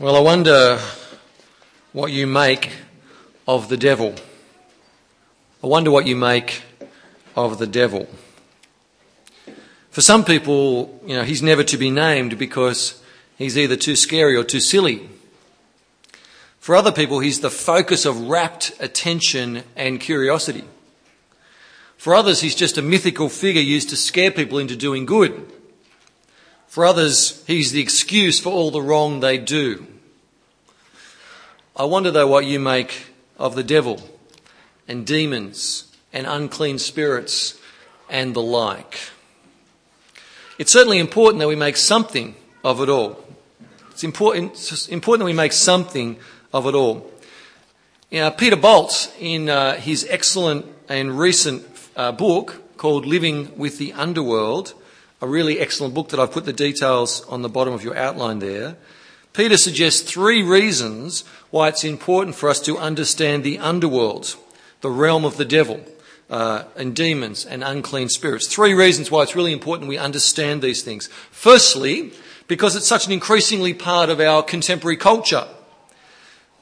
Well, I wonder what you make of the devil. I wonder what you make of the devil. For some people, you know, he's never to be named because he's either too scary or too silly. For other people, he's the focus of rapt attention and curiosity. For others, he's just a mythical figure used to scare people into doing good. For others, he's the excuse for all the wrong they do. I wonder though what you make of the devil and demons and unclean spirits and the like. It's certainly important that we make something of it all. It's important, it's important that we make something of it all. You know, Peter Bolt, in uh, his excellent and recent uh, book called Living with the Underworld, a really excellent book that I've put the details on the bottom of your outline there. Peter suggests three reasons why it's important for us to understand the underworld, the realm of the devil, uh, and demons and unclean spirits. Three reasons why it's really important we understand these things. Firstly, because it's such an increasingly part of our contemporary culture.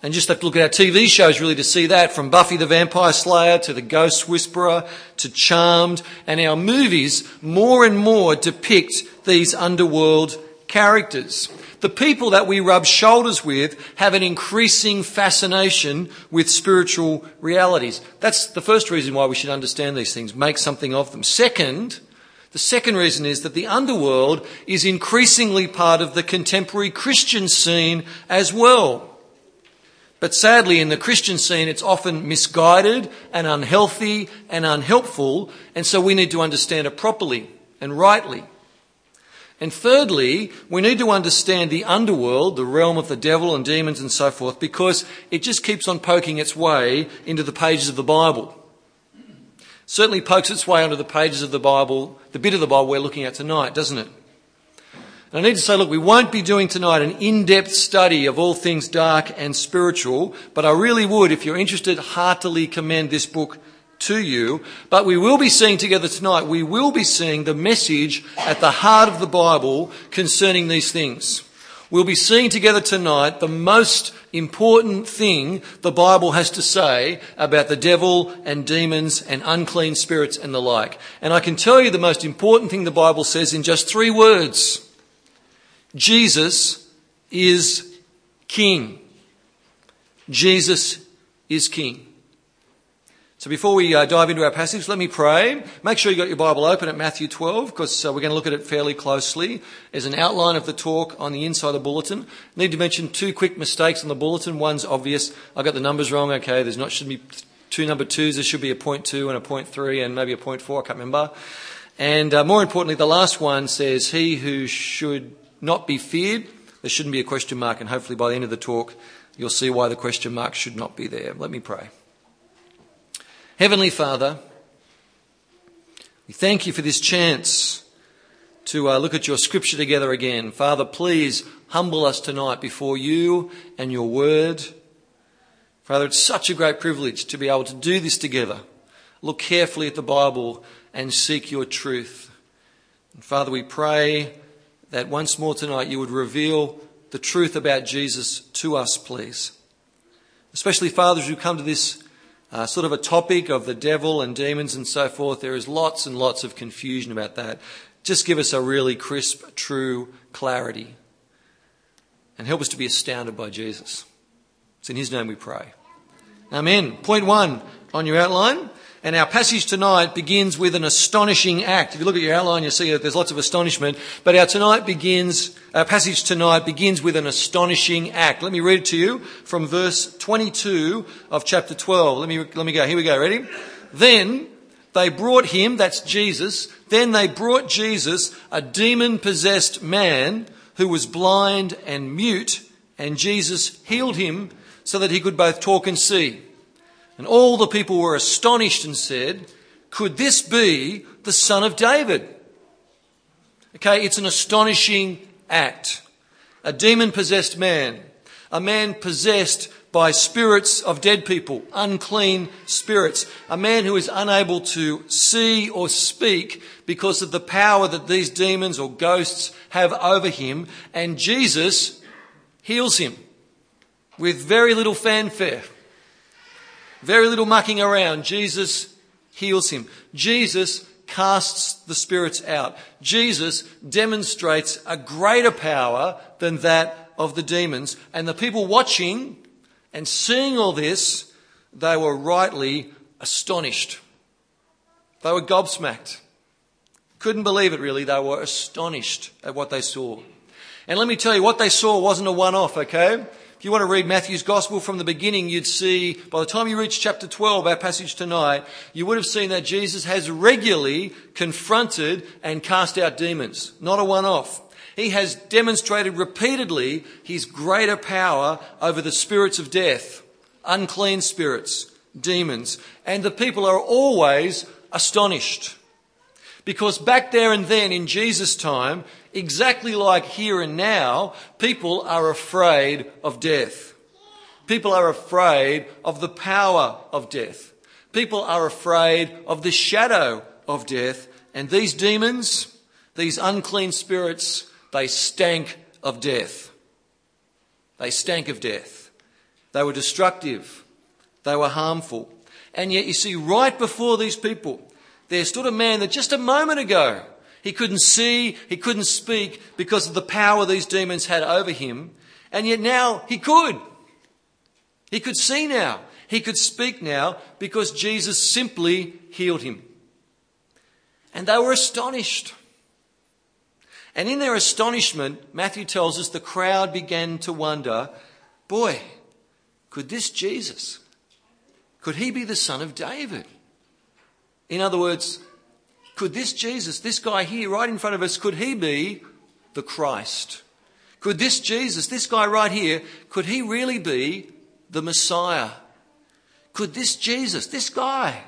And just have to look at our TV shows really to see that from Buffy the Vampire Slayer to The Ghost Whisperer to Charmed. And our movies more and more depict these underworld characters. The people that we rub shoulders with have an increasing fascination with spiritual realities. That's the first reason why we should understand these things, make something of them. Second, the second reason is that the underworld is increasingly part of the contemporary Christian scene as well. But sadly, in the Christian scene, it's often misguided and unhealthy and unhelpful, and so we need to understand it properly and rightly. And thirdly, we need to understand the underworld, the realm of the devil and demons and so forth, because it just keeps on poking its way into the pages of the Bible. Certainly pokes its way onto the pages of the Bible, the bit of the Bible we're looking at tonight, doesn't it? And I need to say, look, we won't be doing tonight an in-depth study of all things dark and spiritual, but I really would, if you're interested, heartily commend this book to you. But we will be seeing together tonight, we will be seeing the message at the heart of the Bible concerning these things. We'll be seeing together tonight the most important thing the Bible has to say about the devil and demons and unclean spirits and the like. And I can tell you the most important thing the Bible says in just three words. Jesus is King. Jesus is King. So before we uh, dive into our passage, let me pray. Make sure you got your Bible open at Matthew 12 because uh, we're going to look at it fairly closely. There's an outline of the talk on the inside of the bulletin. Need to mention two quick mistakes on the bulletin. One's obvious. I got the numbers wrong. Okay, there's not should be two number twos. There should be a point two and a point three and maybe a point four. I can't remember. And uh, more importantly, the last one says, "He who should not be feared. There shouldn't be a question mark, and hopefully by the end of the talk, you'll see why the question mark should not be there. Let me pray. Heavenly Father, we thank you for this chance to uh, look at your scripture together again. Father, please humble us tonight before you and your word. Father, it's such a great privilege to be able to do this together. Look carefully at the Bible and seek your truth. And Father, we pray that once more tonight you would reveal the truth about Jesus to us, please. Especially fathers who come to this uh, sort of a topic of the devil and demons and so forth. There is lots and lots of confusion about that. Just give us a really crisp, true clarity. And help us to be astounded by Jesus. It's in his name we pray. Amen. Point one on your outline. And our passage tonight begins with an astonishing act. If you look at your outline, you see that there's lots of astonishment. But our tonight begins, our passage tonight begins with an astonishing act. Let me read it to you from verse 22 of chapter 12. Let me, let me go. Here we go. Ready? Then they brought him, that's Jesus, then they brought Jesus, a demon possessed man who was blind and mute, and Jesus healed him so that he could both talk and see. And all the people were astonished and said, Could this be the son of David? Okay, it's an astonishing act. A demon possessed man, a man possessed by spirits of dead people, unclean spirits, a man who is unable to see or speak because of the power that these demons or ghosts have over him. And Jesus heals him with very little fanfare, very little mucking around. Jesus heals him. Jesus casts the spirits out. Jesus demonstrates a greater power than that of the demons. And the people watching and seeing all this, they were rightly astonished. They were gobsmacked. Couldn't believe it really. They were astonished at what they saw. And let me tell you, what they saw wasn't a one off, okay? If you want to read Matthew's gospel from the beginning, you'd see, by the time you reach chapter 12, our passage tonight, you would have seen that Jesus has regularly confronted and cast out demons. Not a one off. He has demonstrated repeatedly his greater power over the spirits of death, unclean spirits, demons, and the people are always astonished. Because back there and then in Jesus' time, exactly like here and now, people are afraid of death. People are afraid of the power of death. People are afraid of the shadow of death. And these demons, these unclean spirits, they stank of death. They stank of death. They were destructive. They were harmful. And yet, you see, right before these people, there stood a man that just a moment ago he couldn't see, he couldn't speak because of the power these demons had over him. And yet now he could. He could see now. He could speak now because Jesus simply healed him. And they were astonished. And in their astonishment, Matthew tells us the crowd began to wonder, boy, could this Jesus, could he be the son of David? In other words, could this Jesus, this guy here right in front of us, could he be the Christ? Could this Jesus, this guy right here, could he really be the Messiah? Could this Jesus, this guy,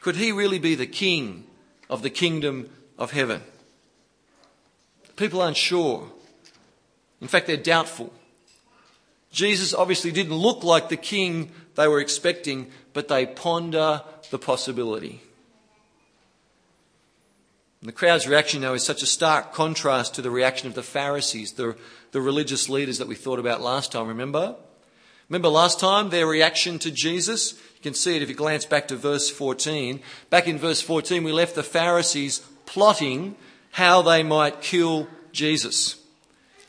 could he really be the king of the kingdom of heaven? People aren't sure. In fact, they're doubtful. Jesus obviously didn't look like the king they were expecting, but they ponder the possibility. And the crowd's reaction now is such a stark contrast to the reaction of the Pharisees, the, the religious leaders that we thought about last time, remember? Remember last time, their reaction to Jesus? You can see it if you glance back to verse 14. Back in verse 14, we left the Pharisees plotting how they might kill Jesus.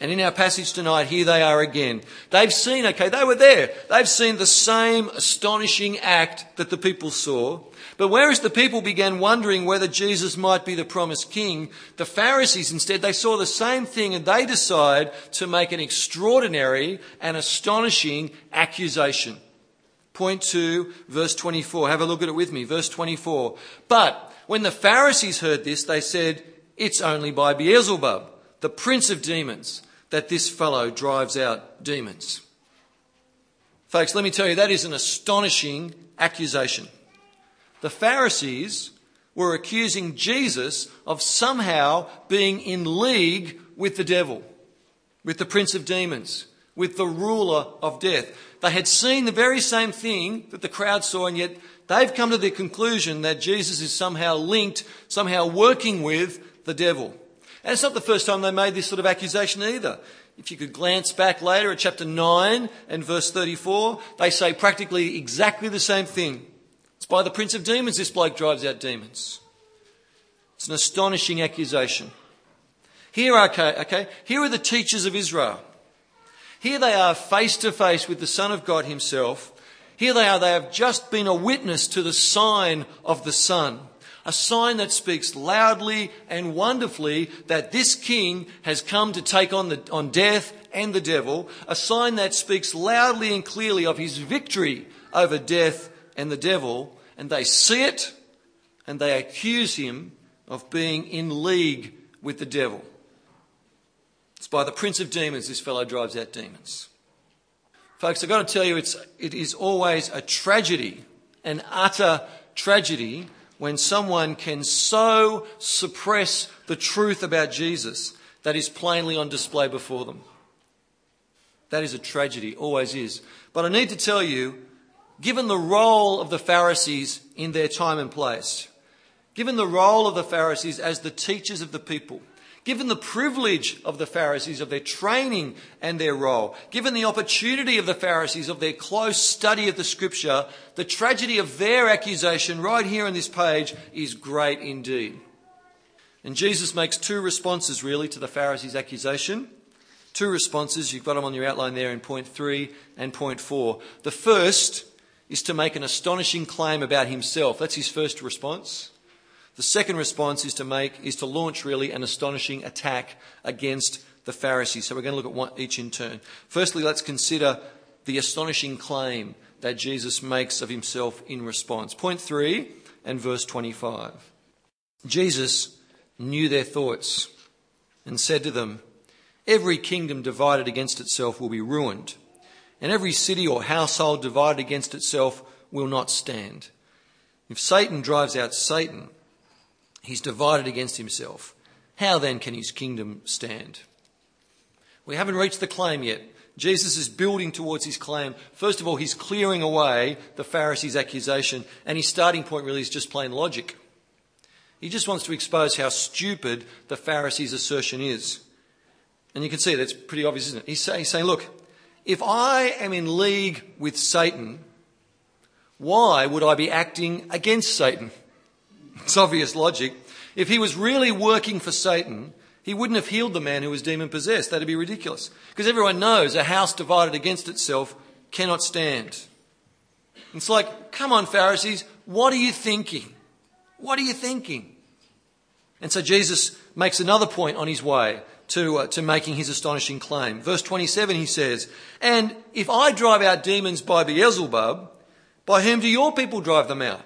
And in our passage tonight, here they are again. They've seen, okay, they were there. They've seen the same astonishing act that the people saw. But whereas the people began wondering whether Jesus might be the promised king, the Pharisees instead, they saw the same thing and they decide to make an extraordinary and astonishing accusation. Point two, verse 24. Have a look at it with me. Verse 24. But when the Pharisees heard this, they said, it's only by Beelzebub, the prince of demons, that this fellow drives out demons. Folks, let me tell you, that is an astonishing accusation. The Pharisees were accusing Jesus of somehow being in league with the devil, with the prince of demons, with the ruler of death. They had seen the very same thing that the crowd saw, and yet they've come to the conclusion that Jesus is somehow linked, somehow working with the devil. And it's not the first time they made this sort of accusation either. If you could glance back later at chapter 9 and verse 34, they say practically exactly the same thing. It's by the prince of demons this bloke drives out demons. It's an astonishing accusation. Here, okay, okay, here are the teachers of Israel. Here they are face to face with the Son of God Himself. Here they are, they have just been a witness to the sign of the Son. A sign that speaks loudly and wonderfully that this king has come to take on, the, on death and the devil. A sign that speaks loudly and clearly of his victory over death and the devil, and they see it and they accuse him of being in league with the devil. It's by the prince of demons this fellow drives out demons. Folks, I've got to tell you, it's, it is always a tragedy, an utter tragedy, when someone can so suppress the truth about Jesus that is plainly on display before them. That is a tragedy, always is. But I need to tell you, given the role of the Pharisees in their time and place, given the role of the Pharisees as the teachers of the people, given the privilege of the Pharisees of their training and their role, given the opportunity of the Pharisees of their close study of the scripture, the tragedy of their accusation right here on this page is great indeed. And Jesus makes two responses really to the Pharisees' accusation. Two responses, you've got them on your outline there in point three and point four. The first is to make an astonishing claim about himself. That's his first response. The second response is to make, is to launch really an astonishing attack against the Pharisees. So we're going to look at one, each in turn. Firstly, let's consider the astonishing claim that Jesus makes of himself in response. Point three and verse 25. Jesus knew their thoughts and said to them, Every kingdom divided against itself will be ruined, and every city or household divided against itself will not stand. If Satan drives out Satan, He's divided against himself. How then can his kingdom stand? We haven't reached the claim yet. Jesus is building towards his claim. First of all, he's clearing away the Pharisees' accusation, and his starting point really is just plain logic. He just wants to expose how stupid the Pharisees' assertion is. And you can see that's pretty obvious, isn't it? He's saying, look, if I am in league with Satan, why would I be acting against Satan? It's obvious logic. If he was really working for Satan, he wouldn't have healed the man who was demon possessed. That'd be ridiculous. Because everyone knows a house divided against itself cannot stand. It's like, come on, Pharisees, what are you thinking? What are you thinking? And so Jesus makes another point on his way to, uh, to making his astonishing claim. Verse 27, he says, And if I drive out demons by Beelzebub, by whom do your people drive them out?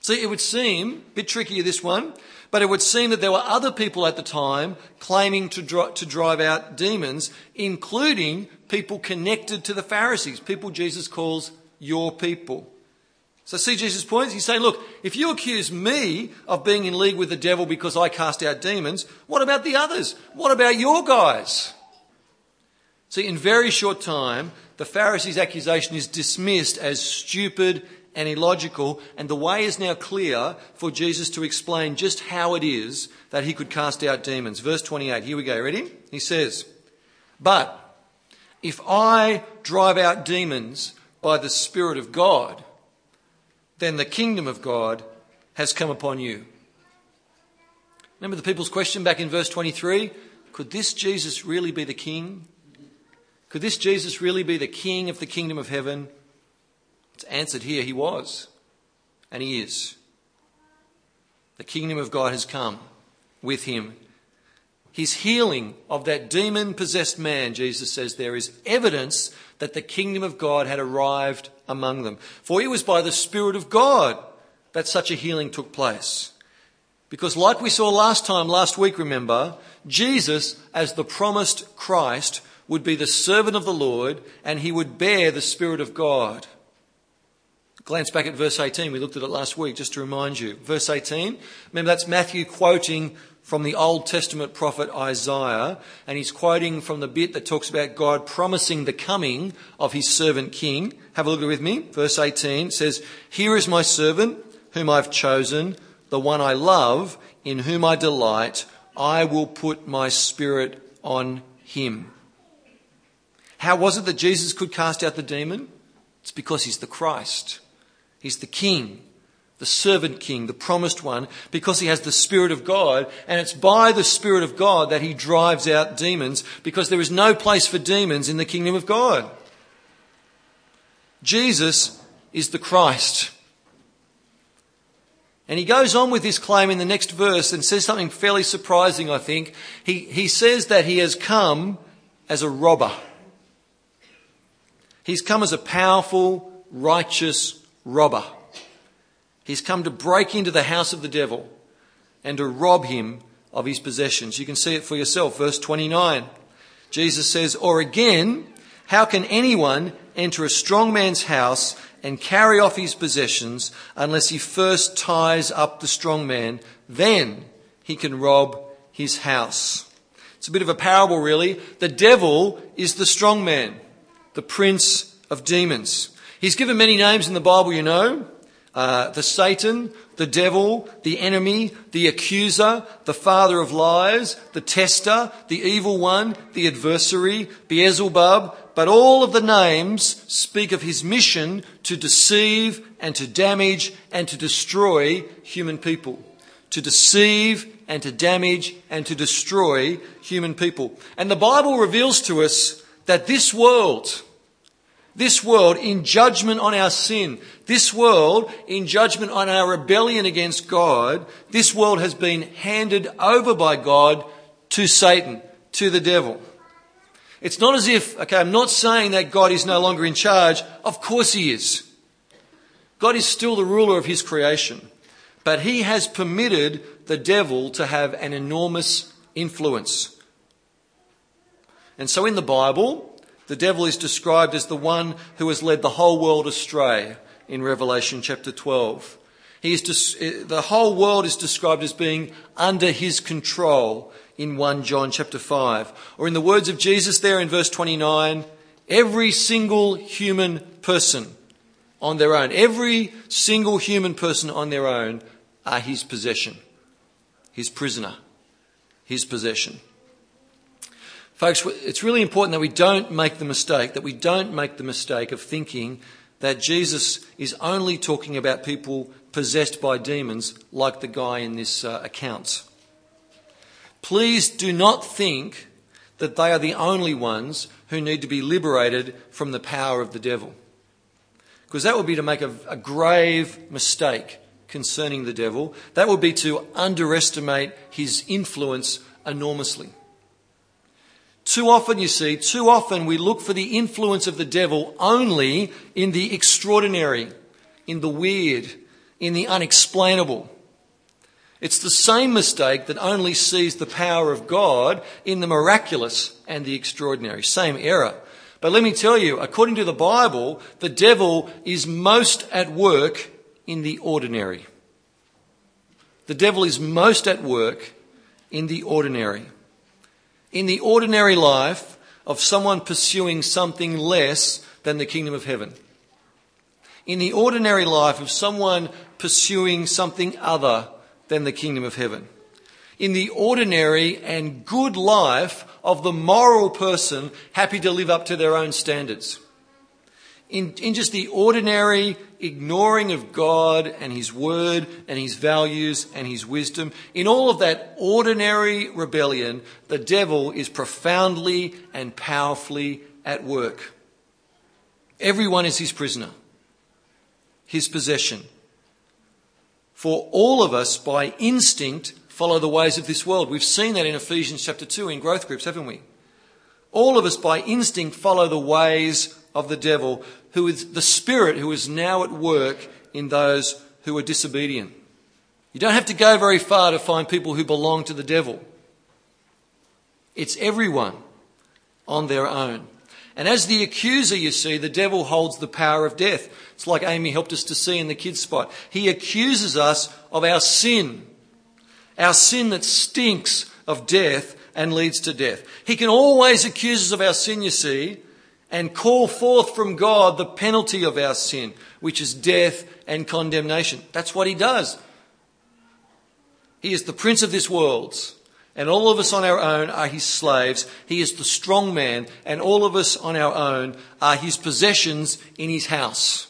See, it would seem, a bit trickier this one, but it would seem that there were other people at the time claiming to, to drive out demons, including people connected to the Pharisees, people Jesus calls your people. So see Jesus' points? He's saying, look, if you accuse me of being in league with the devil because I cast out demons, what about the others? What about your guys? See, in very short time, the Pharisees' accusation is dismissed as stupid and illogical, and the way is now clear for Jesus to explain just how it is that he could cast out demons. Verse 28, here we go, ready? He says, But if I drive out demons by the Spirit of God, then the kingdom of God has come upon you. Remember the people's question back in verse 23? Could this Jesus really be the king? Could this Jesus really be the king of the kingdom of heaven? It's answered here, he was, and he is. The kingdom of God has come with him. His healing of that demon possessed man, Jesus says, there is evidence that the kingdom of God had arrived among them. For it was by the Spirit of God that such a healing took place. Because, like we saw last time, last week, remember, Jesus, as the promised Christ, would be the servant of the Lord and he would bear the Spirit of God. Glance back at verse 18. We looked at it last week just to remind you. Verse 18. Remember, that's Matthew quoting from the Old Testament prophet Isaiah, and he's quoting from the bit that talks about God promising the coming of his servant king. Have a look at it with me. Verse 18 says, Here is my servant, whom I've chosen, the one I love, in whom I delight. I will put my spirit on him. How was it that Jesus could cast out the demon? It's because he's the Christ. He's the king, the servant king, the promised one, because he has the Spirit of God. And it's by the Spirit of God that he drives out demons, because there is no place for demons in the kingdom of God. Jesus is the Christ. And he goes on with this claim in the next verse and says something fairly surprising, I think. He, he says that he has come as a robber. He's come as a powerful, righteous robber. He's come to break into the house of the devil and to rob him of his possessions. You can see it for yourself. Verse 29. Jesus says, Or again, how can anyone enter a strong man's house and carry off his possessions unless he first ties up the strong man? Then he can rob his house. It's a bit of a parable, really. The devil is the strong man, the prince of demons. He's given many names in the Bible, you know. Uh, the Satan, the devil, the enemy, the accuser, the father of lies, the tester, the evil one, the adversary, Beelzebub, but all of the names speak of his mission to deceive and to damage and to destroy human people. To deceive and to damage and to destroy human people. And the Bible reveals to us that this world, this world in judgment on our sin, this world in judgment on our rebellion against God, this world has been handed over by God to Satan, to the devil. It's not as if, okay, I'm not saying that God is no longer in charge. Of course he is. God is still the ruler of his creation. But he has permitted the devil to have an enormous influence. And so in the Bible, the devil is described as the one who has led the whole world astray in Revelation chapter 12. He is eh, the whole world is described as being under his control in 1 John chapter 5. Or in the words of Jesus there in verse 29, every single human person on their own, every single human person on their own are his possession, his prisoner, his possession. Folks, it's really important that we don't make the mistake, that we don't make the mistake of thinking that Jesus is only talking about people possessed by demons like the guy in this uh, account. Please do not think that they are the only ones who need to be liberated from the power of the devil. Because that would be to make a, a grave mistake concerning the devil. That would be to underestimate his influence enormously. Too often, you see, too often we look for the influence of the devil only in the extraordinary, in the weird, in the unexplainable. It's the same mistake that only sees the power of God in the miraculous and the extraordinary. Same error. But let me tell you, according to the Bible, the devil is most at work in the ordinary. The devil is most at work in the ordinary. In the ordinary life of someone pursuing something less than the kingdom of heaven. In the ordinary life of someone pursuing something other than the kingdom of heaven. In the ordinary and good life of the moral person happy to live up to their own standards. In, in just the ordinary ignoring of God and His Word and His values and His wisdom, in all of that ordinary rebellion, the devil is profoundly and powerfully at work. Everyone is his prisoner, his possession. For all of us, by instinct, follow the ways of this world. We've seen that in Ephesians chapter 2 in growth groups, haven't we? All of us, by instinct, follow the ways of the devil, who is the spirit who is now at work in those who are disobedient. You don't have to go very far to find people who belong to the devil. It's everyone on their own. And as the accuser, you see, the devil holds the power of death. It's like Amy helped us to see in the kids' spot. He accuses us of our sin, our sin that stinks of death and leads to death. He can always accuse us of our sin, you see, and call forth from God the penalty of our sin, which is death and condemnation. That's what he does. He is the prince of this world. And all of us on our own are his slaves. He is the strong man, and all of us on our own are his possessions in his house.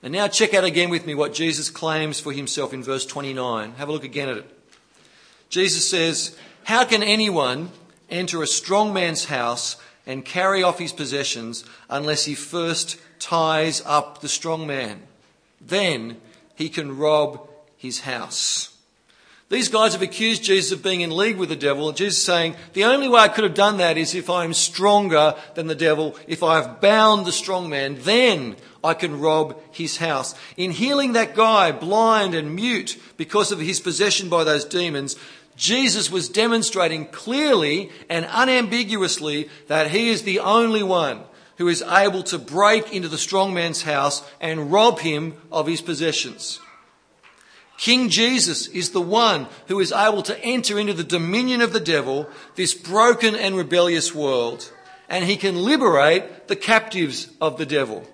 And now check out again with me what Jesus claims for himself in verse 29. Have a look again at it. Jesus says, How can anyone enter a strong man's house and carry off his possessions unless he first ties up the strong man? Then he can rob his house. These guys have accused Jesus of being in league with the devil. Jesus is saying, the only way I could have done that is if I'm stronger than the devil, if I've bound the strong man, then I can rob his house. In healing that guy, blind and mute because of his possession by those demons, Jesus was demonstrating clearly and unambiguously that he is the only one who is able to break into the strong man's house and rob him of his possessions. King Jesus is the one who is able to enter into the dominion of the devil, this broken and rebellious world, and he can liberate the captives of the devil.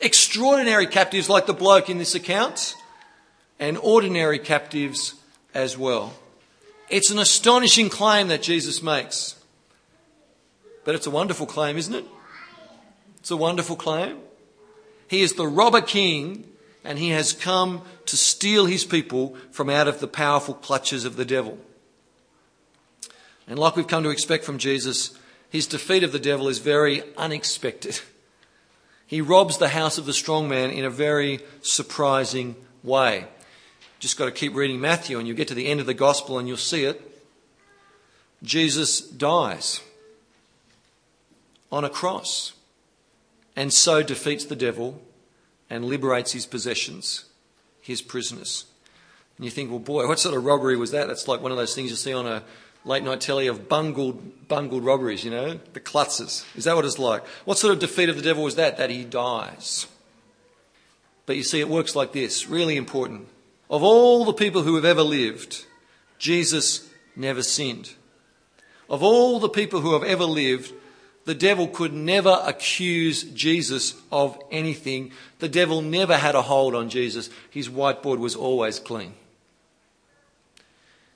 Extraordinary captives like the bloke in this account, and ordinary captives as well. It's an astonishing claim that Jesus makes. But it's a wonderful claim, isn't it? It's a wonderful claim. He is the robber king, and he has come to steal his people from out of the powerful clutches of the devil. And like we've come to expect from Jesus, his defeat of the devil is very unexpected. He robs the house of the strong man in a very surprising way. Just got to keep reading Matthew, and you'll get to the end of the gospel and you'll see it. Jesus dies on a cross and so defeats the devil and liberates his possessions, his prisoners. And you think, well, boy, what sort of robbery was that? That's like one of those things you see on a late night telly of bungled, bungled robberies, you know, the klutzes. Is that what it's like? What sort of defeat of the devil was that? That he dies. But you see, it works like this really important. Of all the people who have ever lived, Jesus never sinned. Of all the people who have ever lived, the devil could never accuse Jesus of anything. The devil never had a hold on Jesus. His whiteboard was always clean.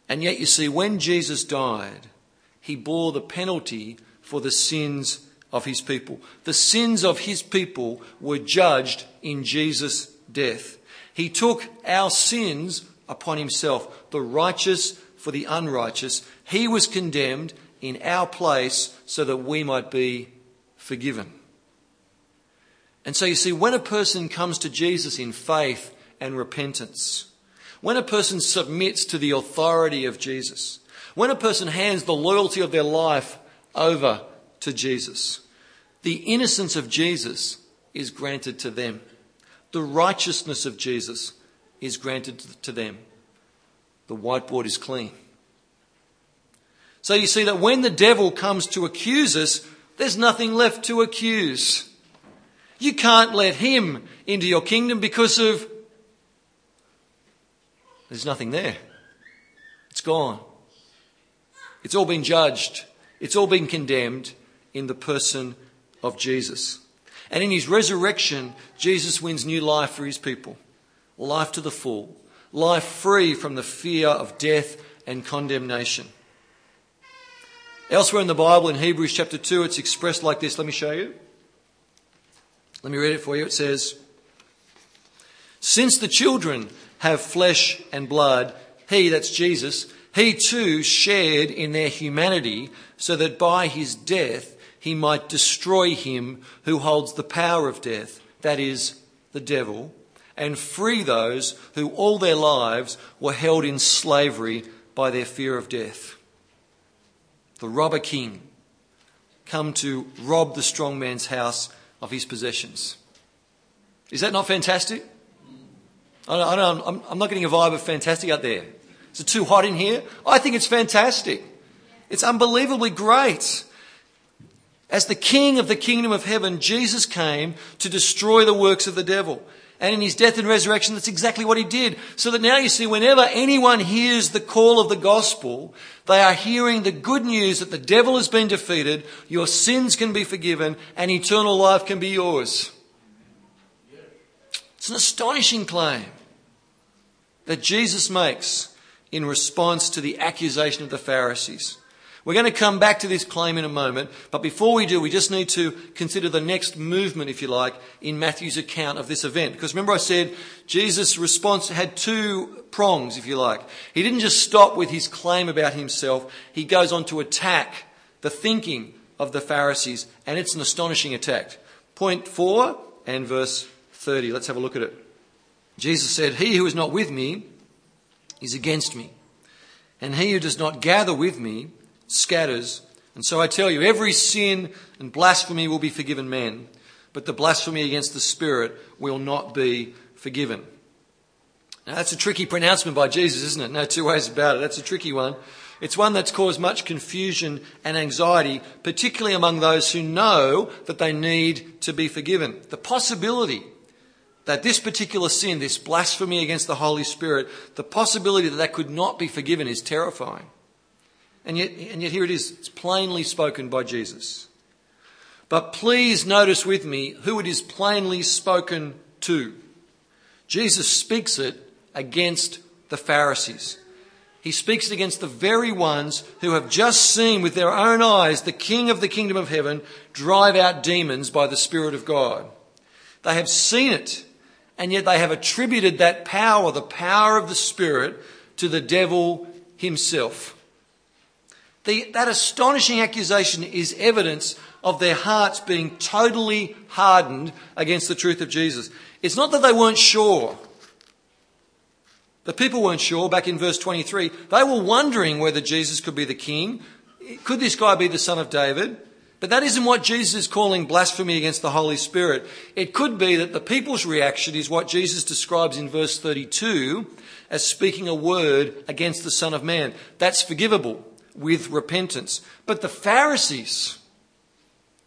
And yet, you see, when Jesus died, he bore the penalty for the sins of his people. The sins of his people were judged in Jesus' death. He took our sins upon himself, the righteous for the unrighteous. He was condemned in our place so that we might be forgiven. And so you see, when a person comes to Jesus in faith and repentance, when a person submits to the authority of Jesus, when a person hands the loyalty of their life over to Jesus, the innocence of Jesus is granted to them. The righteousness of Jesus is granted to them. The whiteboard is clean. So you see that when the devil comes to accuse us, there's nothing left to accuse. You can't let him into your kingdom because of. There's nothing there. It's gone. It's all been judged. It's all been condemned in the person of Jesus. And in his resurrection, Jesus wins new life for his people. Life to the full. Life free from the fear of death and condemnation. Elsewhere in the Bible, in Hebrews chapter 2, it's expressed like this. Let me show you. Let me read it for you. It says, Since the children have flesh and blood, he, that's Jesus, he too shared in their humanity, so that by his death he might destroy him who holds the power of death, that is, the devil, and free those who all their lives were held in slavery by their fear of death the robber king, come to rob the strong man's house of his possessions. Is that not fantastic? I don't, I'm not getting a vibe of fantastic out there. Is it too hot in here? I think it's fantastic. It's unbelievably great. As the king of the kingdom of heaven, Jesus came to destroy the works of the devil. And in his death and resurrection, that's exactly what he did. So that now you see, whenever anyone hears the call of the gospel, they are hearing the good news that the devil has been defeated, your sins can be forgiven, and eternal life can be yours. It's an astonishing claim that Jesus makes in response to the accusation of the Pharisees. We're going to come back to this claim in a moment, but before we do, we just need to consider the next movement, if you like, in Matthew's account of this event. Because remember I said Jesus' response had two prongs, if you like. He didn't just stop with his claim about himself, he goes on to attack the thinking of the Pharisees, and it's an astonishing attack. Point four and verse 30. Let's have a look at it. Jesus said, He who is not with me is against me, and he who does not gather with me scatters. And so I tell you, every sin and blasphemy will be forgiven men, but the blasphemy against the Spirit will not be forgiven. Now, that's a tricky pronouncement by Jesus, isn't it? No two ways about it. That's a tricky one. It's one that's caused much confusion and anxiety, particularly among those who know that they need to be forgiven. The possibility that this particular sin, this blasphemy against the Holy Spirit, the possibility that that could not be forgiven is terrifying. And yet, and yet here it is, it's plainly spoken by Jesus. But please notice with me who it is plainly spoken to. Jesus speaks it against the Pharisees. He speaks it against the very ones who have just seen with their own eyes the King of the kingdom of heaven drive out demons by the Spirit of God. They have seen it, and yet they have attributed that power, the power of the Spirit, to the devil himself. The, that astonishing accusation is evidence of their hearts being totally hardened against the truth of Jesus. It's not that they weren't sure. The people weren't sure back in verse 23. They were wondering whether Jesus could be the king. Could this guy be the son of David? But that isn't what Jesus is calling blasphemy against the Holy Spirit. It could be that the people's reaction is what Jesus describes in verse 32 as speaking a word against the Son of Man. That's forgivable with repentance. But the Pharisees,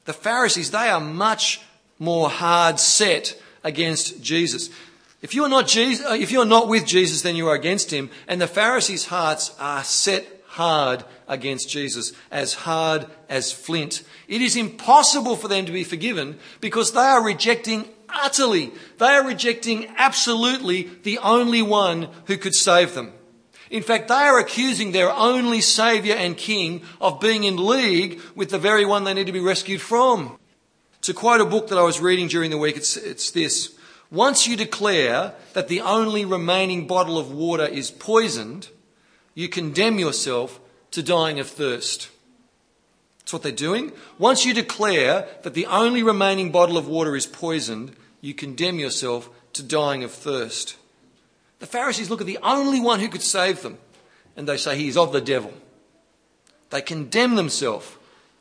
the Pharisees, they are much more hard set against Jesus. If you are not Jesus, uh, if you are not with Jesus, then you are against him. And the Pharisees' hearts are set hard against Jesus, as hard as flint. It is impossible for them to be forgiven because they are rejecting utterly, they are rejecting absolutely the only one who could save them. In fact, they are accusing their only Saviour and King of being in league with the very one they need to be rescued from. To quote a book that I was reading during the week, it's, it's this. Once you declare that the only remaining bottle of water is poisoned, you condemn yourself to dying of thirst. That's what they're doing. Once you declare that the only remaining bottle of water is poisoned, you condemn yourself to dying of thirst. The Pharisees look at the only one who could save them and they say he is of the devil. They condemn themselves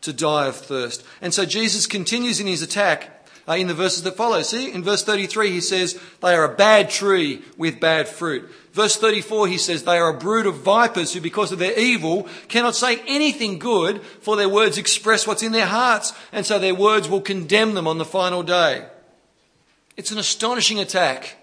to die of thirst. And so Jesus continues in his attack uh, in the verses that follow. See, in verse 33 he says, they are a bad tree with bad fruit. Verse 34 he says, they are a brood of vipers who because of their evil cannot say anything good for their words express what's in their hearts. And so their words will condemn them on the final day. It's an astonishing attack.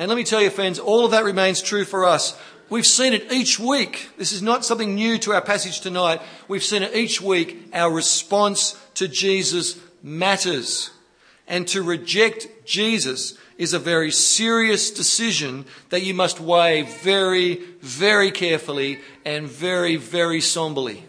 And let me tell you, friends, all of that remains true for us. We've seen it each week. This is not something new to our passage tonight. We've seen it each week. Our response to Jesus matters. And to reject Jesus is a very serious decision that you must weigh very, very carefully and very, very somberly.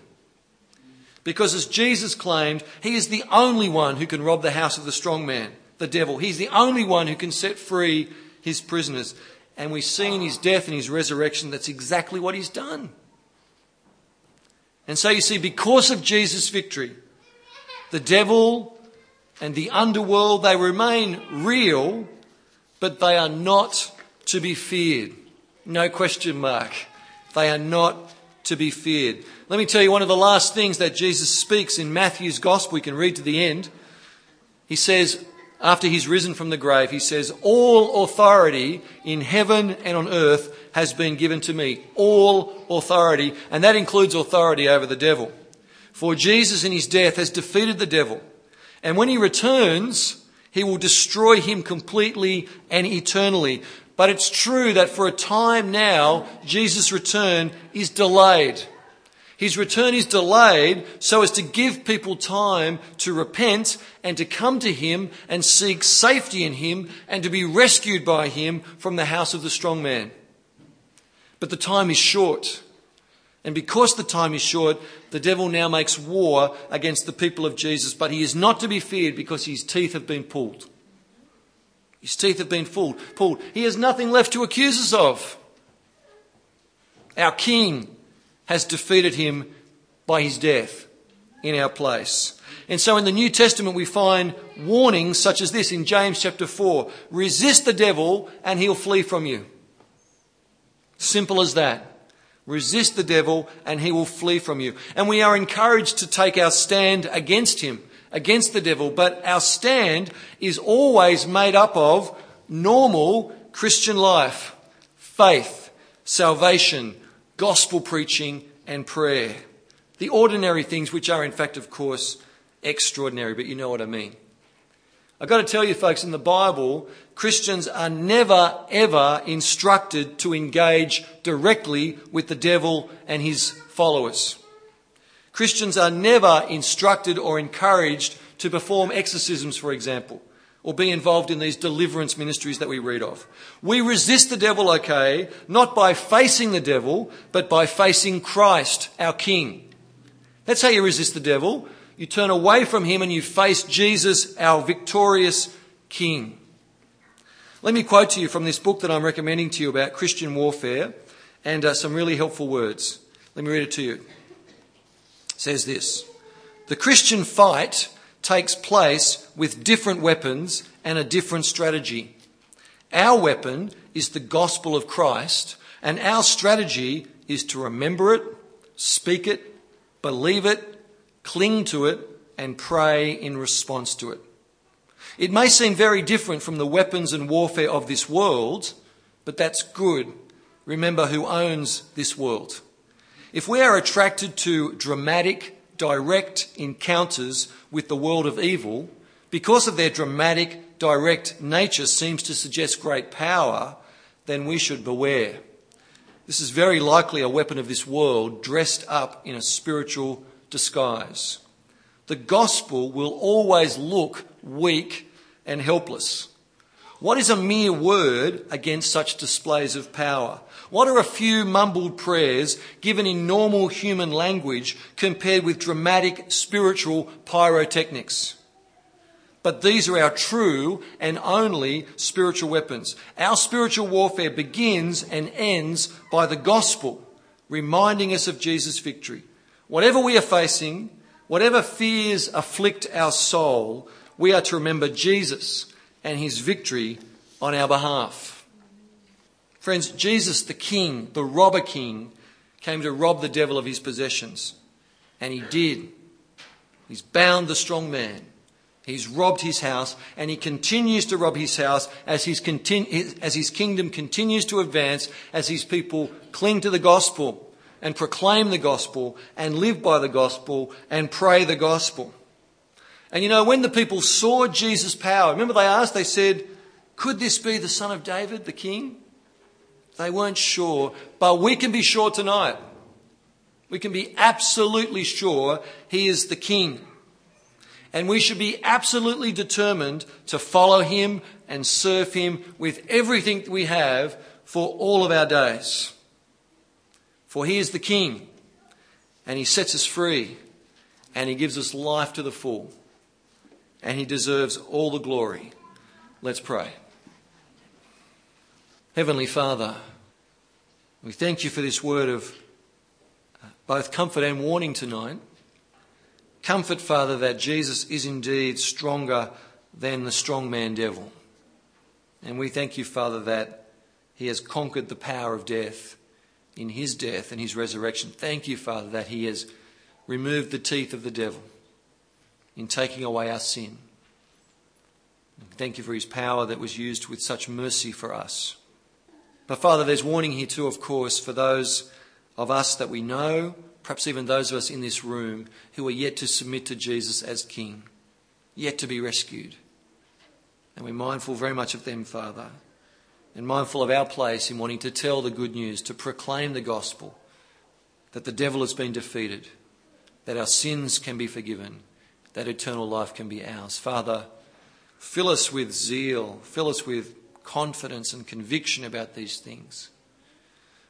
Because as Jesus claimed, he is the only one who can rob the house of the strong man, the devil. He's the only one who can set free his prisoners. And we see in his death and his resurrection that's exactly what he's done. And so you see, because of Jesus' victory, the devil and the underworld, they remain real, but they are not to be feared. No question mark. They are not to be feared. Let me tell you one of the last things that Jesus speaks in Matthew's gospel. We can read to the end. He says, after he's risen from the grave, he says, All authority in heaven and on earth has been given to me. All authority, and that includes authority over the devil. For Jesus in his death has defeated the devil. And when he returns, he will destroy him completely and eternally. But it's true that for a time now, Jesus' return is delayed. His return is delayed so as to give people time to repent and to come to Him and seek safety in Him and to be rescued by Him from the house of the strong man. But the time is short. And because the time is short, the devil now makes war against the people of Jesus. But he is not to be feared because his teeth have been pulled. His teeth have been pulled. pulled. He has nothing left to accuse us of. Our King has defeated him by his death in our place. And so in the New Testament, we find warnings such as this in James chapter 4 resist the devil and he'll flee from you. Simple as that. Resist the devil and he will flee from you. And we are encouraged to take our stand against him, against the devil, but our stand is always made up of normal Christian life, faith, salvation, gospel preaching, and prayer. The ordinary things, which are, in fact, of course, extraordinary, but you know what I mean. I've got to tell you, folks, in the Bible, Christians are never, ever instructed to engage directly with the devil and his followers. Christians are never instructed or encouraged to perform exorcisms, for example, or be involved in these deliverance ministries that we read of. We resist the devil, okay, not by facing the devil, but by facing Christ, our King. That's how you resist the devil. You turn away from him and you face Jesus, our victorious King. Let me quote to you from this book that I'm recommending to you about Christian warfare and uh, some really helpful words. Let me read it to you. It says this The Christian fight takes place with different weapons and a different strategy. Our weapon is the gospel of Christ, and our strategy is to remember it, speak it, believe it, cling to it, and pray in response to it. It may seem very different from the weapons and warfare of this world, but that's good. Remember who owns this world. If we are attracted to dramatic, direct encounters with the world of evil, because of their dramatic, direct nature seems to suggest great power, then we should beware. This is very likely a weapon of this world dressed up in a spiritual disguise. The gospel will always look weak and helpless. What is a mere word against such displays of power? What are a few mumbled prayers given in normal human language compared with dramatic spiritual pyrotechnics? But these are our true and only spiritual weapons. Our spiritual warfare begins and ends by the gospel, reminding us of Jesus' victory. Whatever we are facing, whatever fears afflict our soul, we are to remember Jesus and his victory on our behalf. Friends, Jesus, the King, the robber king, came to rob the devil of his possessions. And he did. He's bound the strong man. He's robbed his house, and he continues to rob his house as his, continu- as his kingdom continues to advance, as his people cling to the gospel and proclaim the gospel and live by the gospel and pray the gospel. And you know, when the people saw Jesus' power, remember they asked, they said, Could this be the son of David, the king? They weren't sure, but we can be sure tonight. We can be absolutely sure he is the king. And we should be absolutely determined to follow him and serve him with everything we have for all of our days. For he is the king, and he sets us free, and he gives us life to the full and he deserves all the glory. Let's pray. Heavenly Father, we thank you for this word of uh, both comfort and warning tonight. Comfort, Father, that Jesus is indeed stronger than the strong man devil. And we thank you, Father, that he has conquered the power of death in his death and his resurrection. Thank you, Father, that he has removed the teeth of the devil in taking away our sin. Thank you for his power that was used with such mercy for us. But Father, there's warning here too, of course, for those of us that we know, perhaps even those of us in this room, who are yet to submit to Jesus as King, yet to be rescued. And we're mindful very much of them, Father, and mindful of our place in wanting to tell the good news, to proclaim the gospel, that the devil has been defeated, that our sins can be forgiven that eternal life can be ours. Father, fill us with zeal, fill us with confidence and conviction about these things.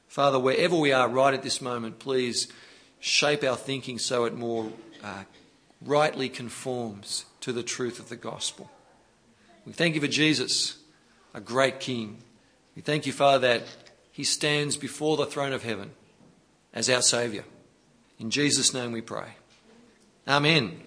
Father, wherever we are right at this moment, please shape our thinking so it more uh, rightly conforms to the truth of the gospel. We thank you for Jesus, a great King. We thank you, Father, that he stands before the throne of heaven as our Saviour. In Jesus' name we pray. Amen.